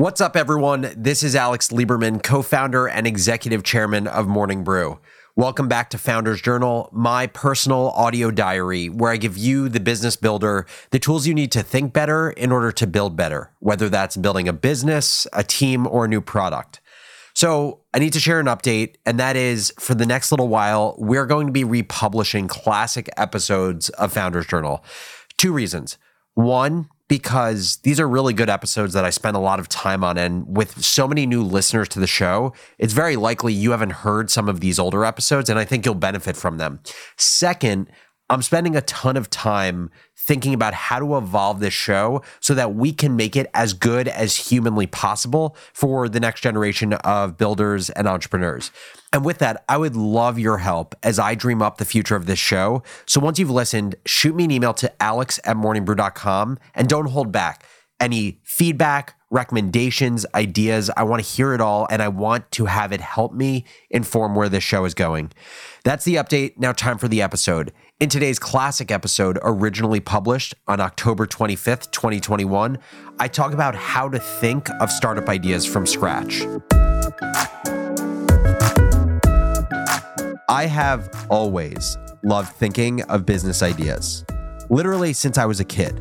What's up, everyone? This is Alex Lieberman, co founder and executive chairman of Morning Brew. Welcome back to Founders Journal, my personal audio diary, where I give you, the business builder, the tools you need to think better in order to build better, whether that's building a business, a team, or a new product. So, I need to share an update, and that is for the next little while, we're going to be republishing classic episodes of Founders Journal. Two reasons. One, because these are really good episodes that I spend a lot of time on. And with so many new listeners to the show, it's very likely you haven't heard some of these older episodes, and I think you'll benefit from them. Second, I'm spending a ton of time thinking about how to evolve this show so that we can make it as good as humanly possible for the next generation of builders and entrepreneurs. And with that, I would love your help as I dream up the future of this show. So once you've listened, shoot me an email to alex at morningbrew.com and don't hold back. Any feedback, recommendations, ideas, I want to hear it all and I want to have it help me inform where this show is going. That's the update. Now, time for the episode. In today's classic episode, originally published on October 25th, 2021, I talk about how to think of startup ideas from scratch. I have always loved thinking of business ideas, literally since I was a kid.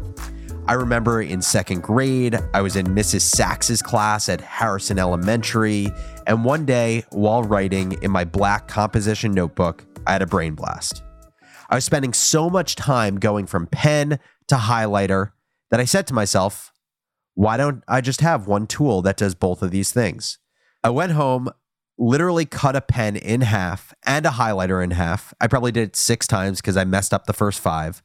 I remember in second grade, I was in Mrs. Sachs's class at Harrison Elementary, and one day, while writing in my black composition notebook, I had a brain blast. I was spending so much time going from pen to highlighter that I said to myself, why don't I just have one tool that does both of these things? I went home, literally cut a pen in half and a highlighter in half. I probably did it six times because I messed up the first five.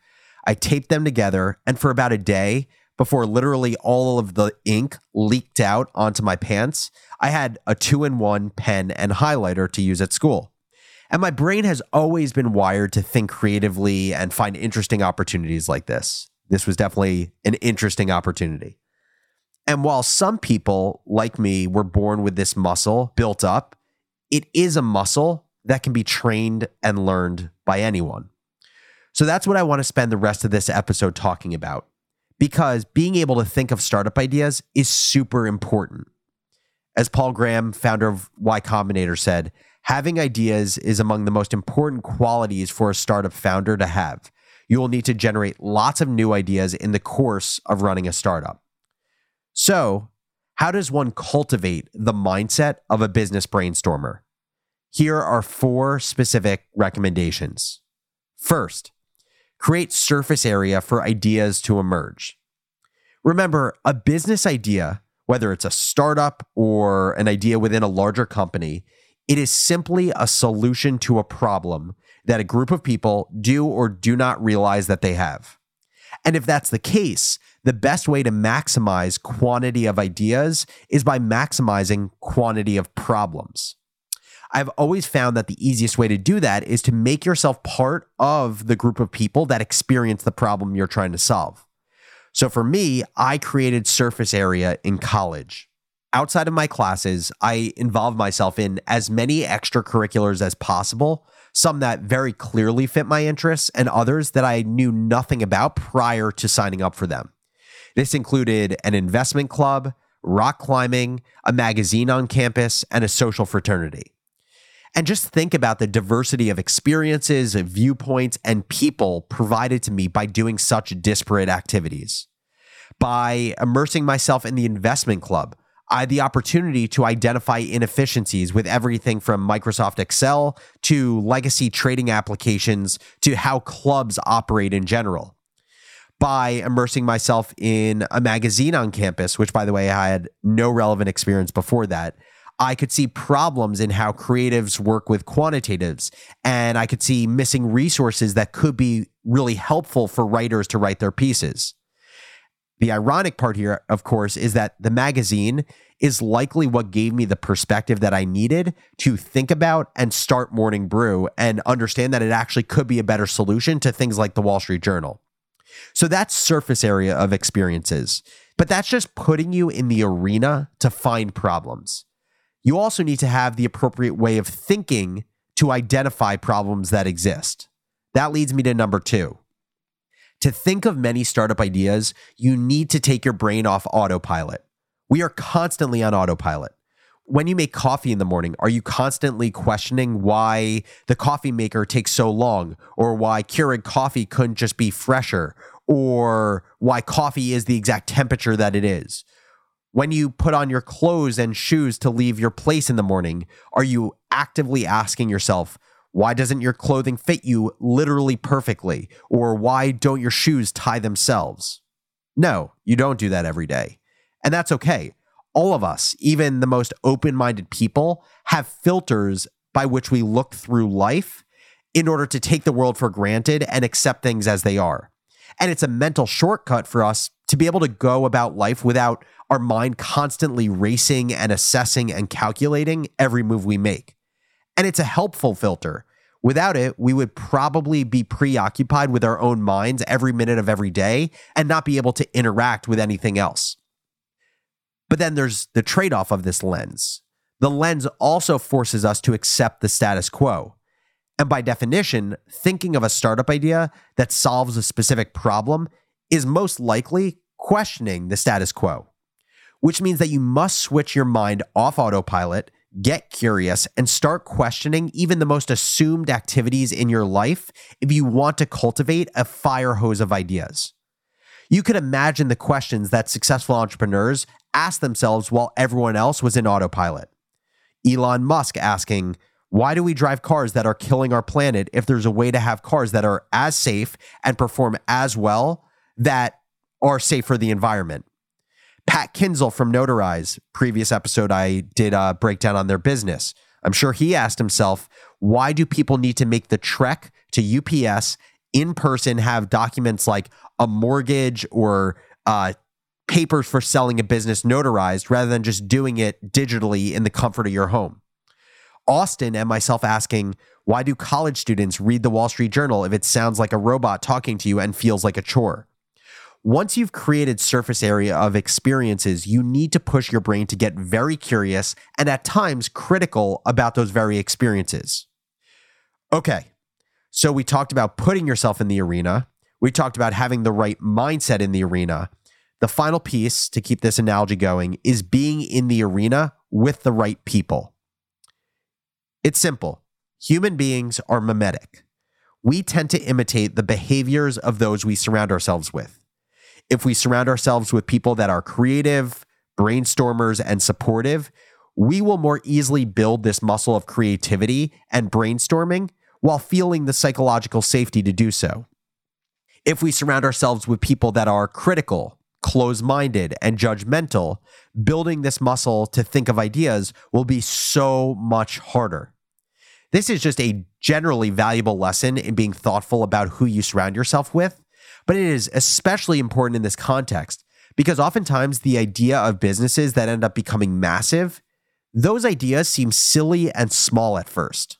I taped them together, and for about a day, before literally all of the ink leaked out onto my pants, I had a two in one pen and highlighter to use at school. And my brain has always been wired to think creatively and find interesting opportunities like this. This was definitely an interesting opportunity. And while some people, like me, were born with this muscle built up, it is a muscle that can be trained and learned by anyone. So that's what I want to spend the rest of this episode talking about because being able to think of startup ideas is super important. As Paul Graham, founder of Y Combinator, said, having ideas is among the most important qualities for a startup founder to have. You will need to generate lots of new ideas in the course of running a startup. So, how does one cultivate the mindset of a business brainstormer? Here are four specific recommendations. First, create surface area for ideas to emerge. Remember, a business idea, whether it's a startup or an idea within a larger company, it is simply a solution to a problem that a group of people do or do not realize that they have. And if that's the case, the best way to maximize quantity of ideas is by maximizing quantity of problems. I've always found that the easiest way to do that is to make yourself part of the group of people that experience the problem you're trying to solve. So for me, I created surface area in college. Outside of my classes, I involved myself in as many extracurriculars as possible, some that very clearly fit my interests, and others that I knew nothing about prior to signing up for them. This included an investment club, rock climbing, a magazine on campus, and a social fraternity. And just think about the diversity of experiences, viewpoints, and people provided to me by doing such disparate activities. By immersing myself in the investment club, I had the opportunity to identify inefficiencies with everything from Microsoft Excel to legacy trading applications to how clubs operate in general. By immersing myself in a magazine on campus, which, by the way, I had no relevant experience before that, I could see problems in how creatives work with quantitatives. And I could see missing resources that could be really helpful for writers to write their pieces. The ironic part here, of course, is that the magazine is likely what gave me the perspective that I needed to think about and start Morning Brew and understand that it actually could be a better solution to things like the Wall Street Journal. So that's surface area of experiences, but that's just putting you in the arena to find problems you also need to have the appropriate way of thinking to identify problems that exist. That leads me to number two. To think of many startup ideas, you need to take your brain off autopilot. We are constantly on autopilot. When you make coffee in the morning, are you constantly questioning why the coffee maker takes so long, or why Keurig coffee couldn't just be fresher, or why coffee is the exact temperature that it is? When you put on your clothes and shoes to leave your place in the morning, are you actively asking yourself, why doesn't your clothing fit you literally perfectly? Or why don't your shoes tie themselves? No, you don't do that every day. And that's okay. All of us, even the most open minded people, have filters by which we look through life in order to take the world for granted and accept things as they are. And it's a mental shortcut for us to be able to go about life without our mind constantly racing and assessing and calculating every move we make. And it's a helpful filter. Without it, we would probably be preoccupied with our own minds every minute of every day and not be able to interact with anything else. But then there's the trade off of this lens. The lens also forces us to accept the status quo. And by definition, thinking of a startup idea that solves a specific problem is most likely questioning the status quo, which means that you must switch your mind off autopilot, get curious, and start questioning even the most assumed activities in your life if you want to cultivate a fire hose of ideas. You could imagine the questions that successful entrepreneurs ask themselves while everyone else was in autopilot. Elon Musk asking, why do we drive cars that are killing our planet if there's a way to have cars that are as safe and perform as well that are safe for the environment? Pat Kinsel from Notarize, previous episode I did a breakdown on their business. I'm sure he asked himself, why do people need to make the trek to UPS in person, have documents like a mortgage or uh, papers for selling a business notarized rather than just doing it digitally in the comfort of your home? Austin and myself asking, why do college students read the Wall Street Journal if it sounds like a robot talking to you and feels like a chore? Once you've created surface area of experiences, you need to push your brain to get very curious and at times critical about those very experiences. Okay, so we talked about putting yourself in the arena. We talked about having the right mindset in the arena. The final piece to keep this analogy going is being in the arena with the right people. It's simple. Human beings are mimetic. We tend to imitate the behaviors of those we surround ourselves with. If we surround ourselves with people that are creative, brainstormers, and supportive, we will more easily build this muscle of creativity and brainstorming while feeling the psychological safety to do so. If we surround ourselves with people that are critical, close minded, and judgmental, building this muscle to think of ideas will be so much harder. This is just a generally valuable lesson in being thoughtful about who you surround yourself with, but it is especially important in this context because oftentimes the idea of businesses that end up becoming massive, those ideas seem silly and small at first.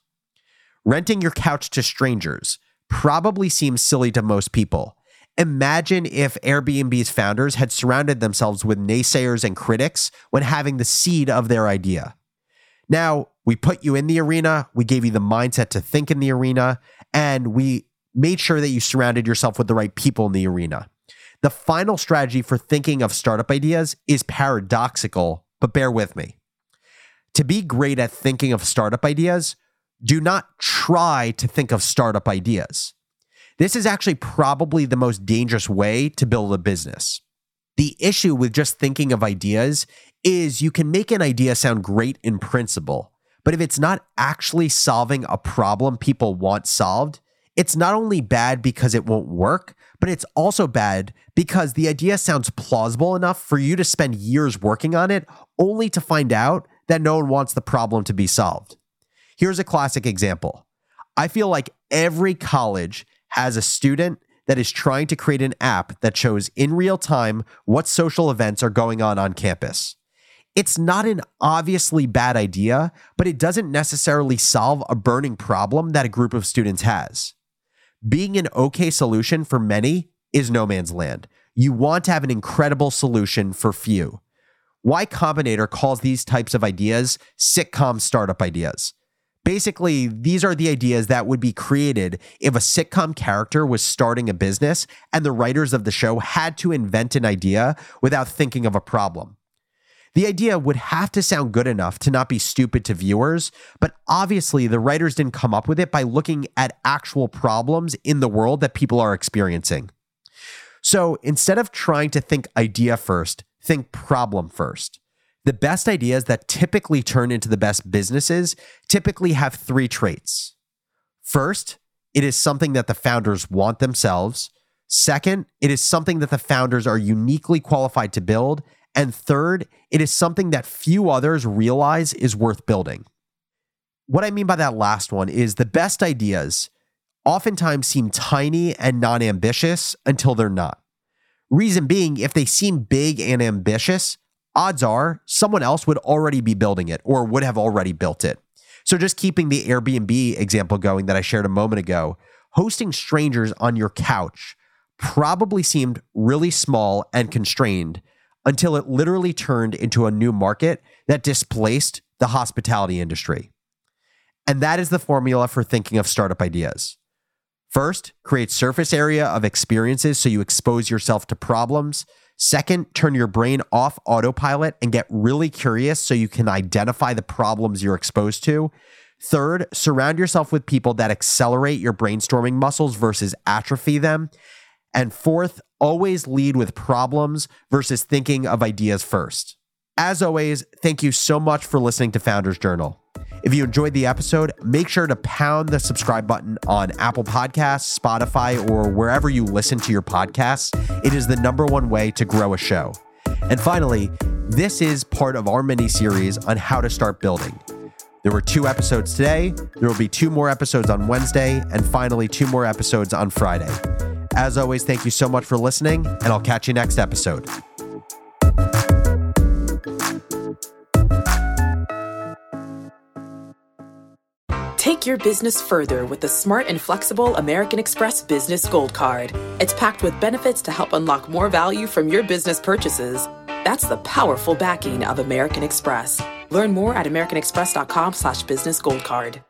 Renting your couch to strangers probably seems silly to most people. Imagine if Airbnb's founders had surrounded themselves with naysayers and critics when having the seed of their idea. Now, we put you in the arena, we gave you the mindset to think in the arena, and we made sure that you surrounded yourself with the right people in the arena. The final strategy for thinking of startup ideas is paradoxical, but bear with me. To be great at thinking of startup ideas, do not try to think of startup ideas. This is actually probably the most dangerous way to build a business. The issue with just thinking of ideas is you can make an idea sound great in principle, but if it's not actually solving a problem people want solved, it's not only bad because it won't work, but it's also bad because the idea sounds plausible enough for you to spend years working on it only to find out that no one wants the problem to be solved. Here's a classic example. I feel like every college has a student that is trying to create an app that shows in real time what social events are going on on campus. It's not an obviously bad idea, but it doesn't necessarily solve a burning problem that a group of students has. Being an okay solution for many is no man's land. You want to have an incredible solution for few. Y Combinator calls these types of ideas sitcom startup ideas. Basically, these are the ideas that would be created if a sitcom character was starting a business and the writers of the show had to invent an idea without thinking of a problem. The idea would have to sound good enough to not be stupid to viewers, but obviously the writers didn't come up with it by looking at actual problems in the world that people are experiencing. So instead of trying to think idea first, think problem first. The best ideas that typically turn into the best businesses typically have three traits. First, it is something that the founders want themselves. Second, it is something that the founders are uniquely qualified to build. And third, it is something that few others realize is worth building. What I mean by that last one is the best ideas oftentimes seem tiny and non ambitious until they're not. Reason being, if they seem big and ambitious, odds are someone else would already be building it or would have already built it. So, just keeping the Airbnb example going that I shared a moment ago, hosting strangers on your couch probably seemed really small and constrained until it literally turned into a new market that displaced the hospitality industry. And that is the formula for thinking of startup ideas. First, create surface area of experiences so you expose yourself to problems. Second, turn your brain off autopilot and get really curious so you can identify the problems you're exposed to. Third, surround yourself with people that accelerate your brainstorming muscles versus atrophy them. And fourth, always lead with problems versus thinking of ideas first. As always, thank you so much for listening to Founders Journal. If you enjoyed the episode, make sure to pound the subscribe button on Apple Podcasts, Spotify, or wherever you listen to your podcasts. It is the number one way to grow a show. And finally, this is part of our mini series on how to start building. There were two episodes today. There will be two more episodes on Wednesday, and finally, two more episodes on Friday. As always, thank you so much for listening, and I'll catch you next episode. Take your business further with the smart and flexible American Express Business Gold Card. It's packed with benefits to help unlock more value from your business purchases. That's the powerful backing of American Express. Learn more at americanexpress.com slash business gold card.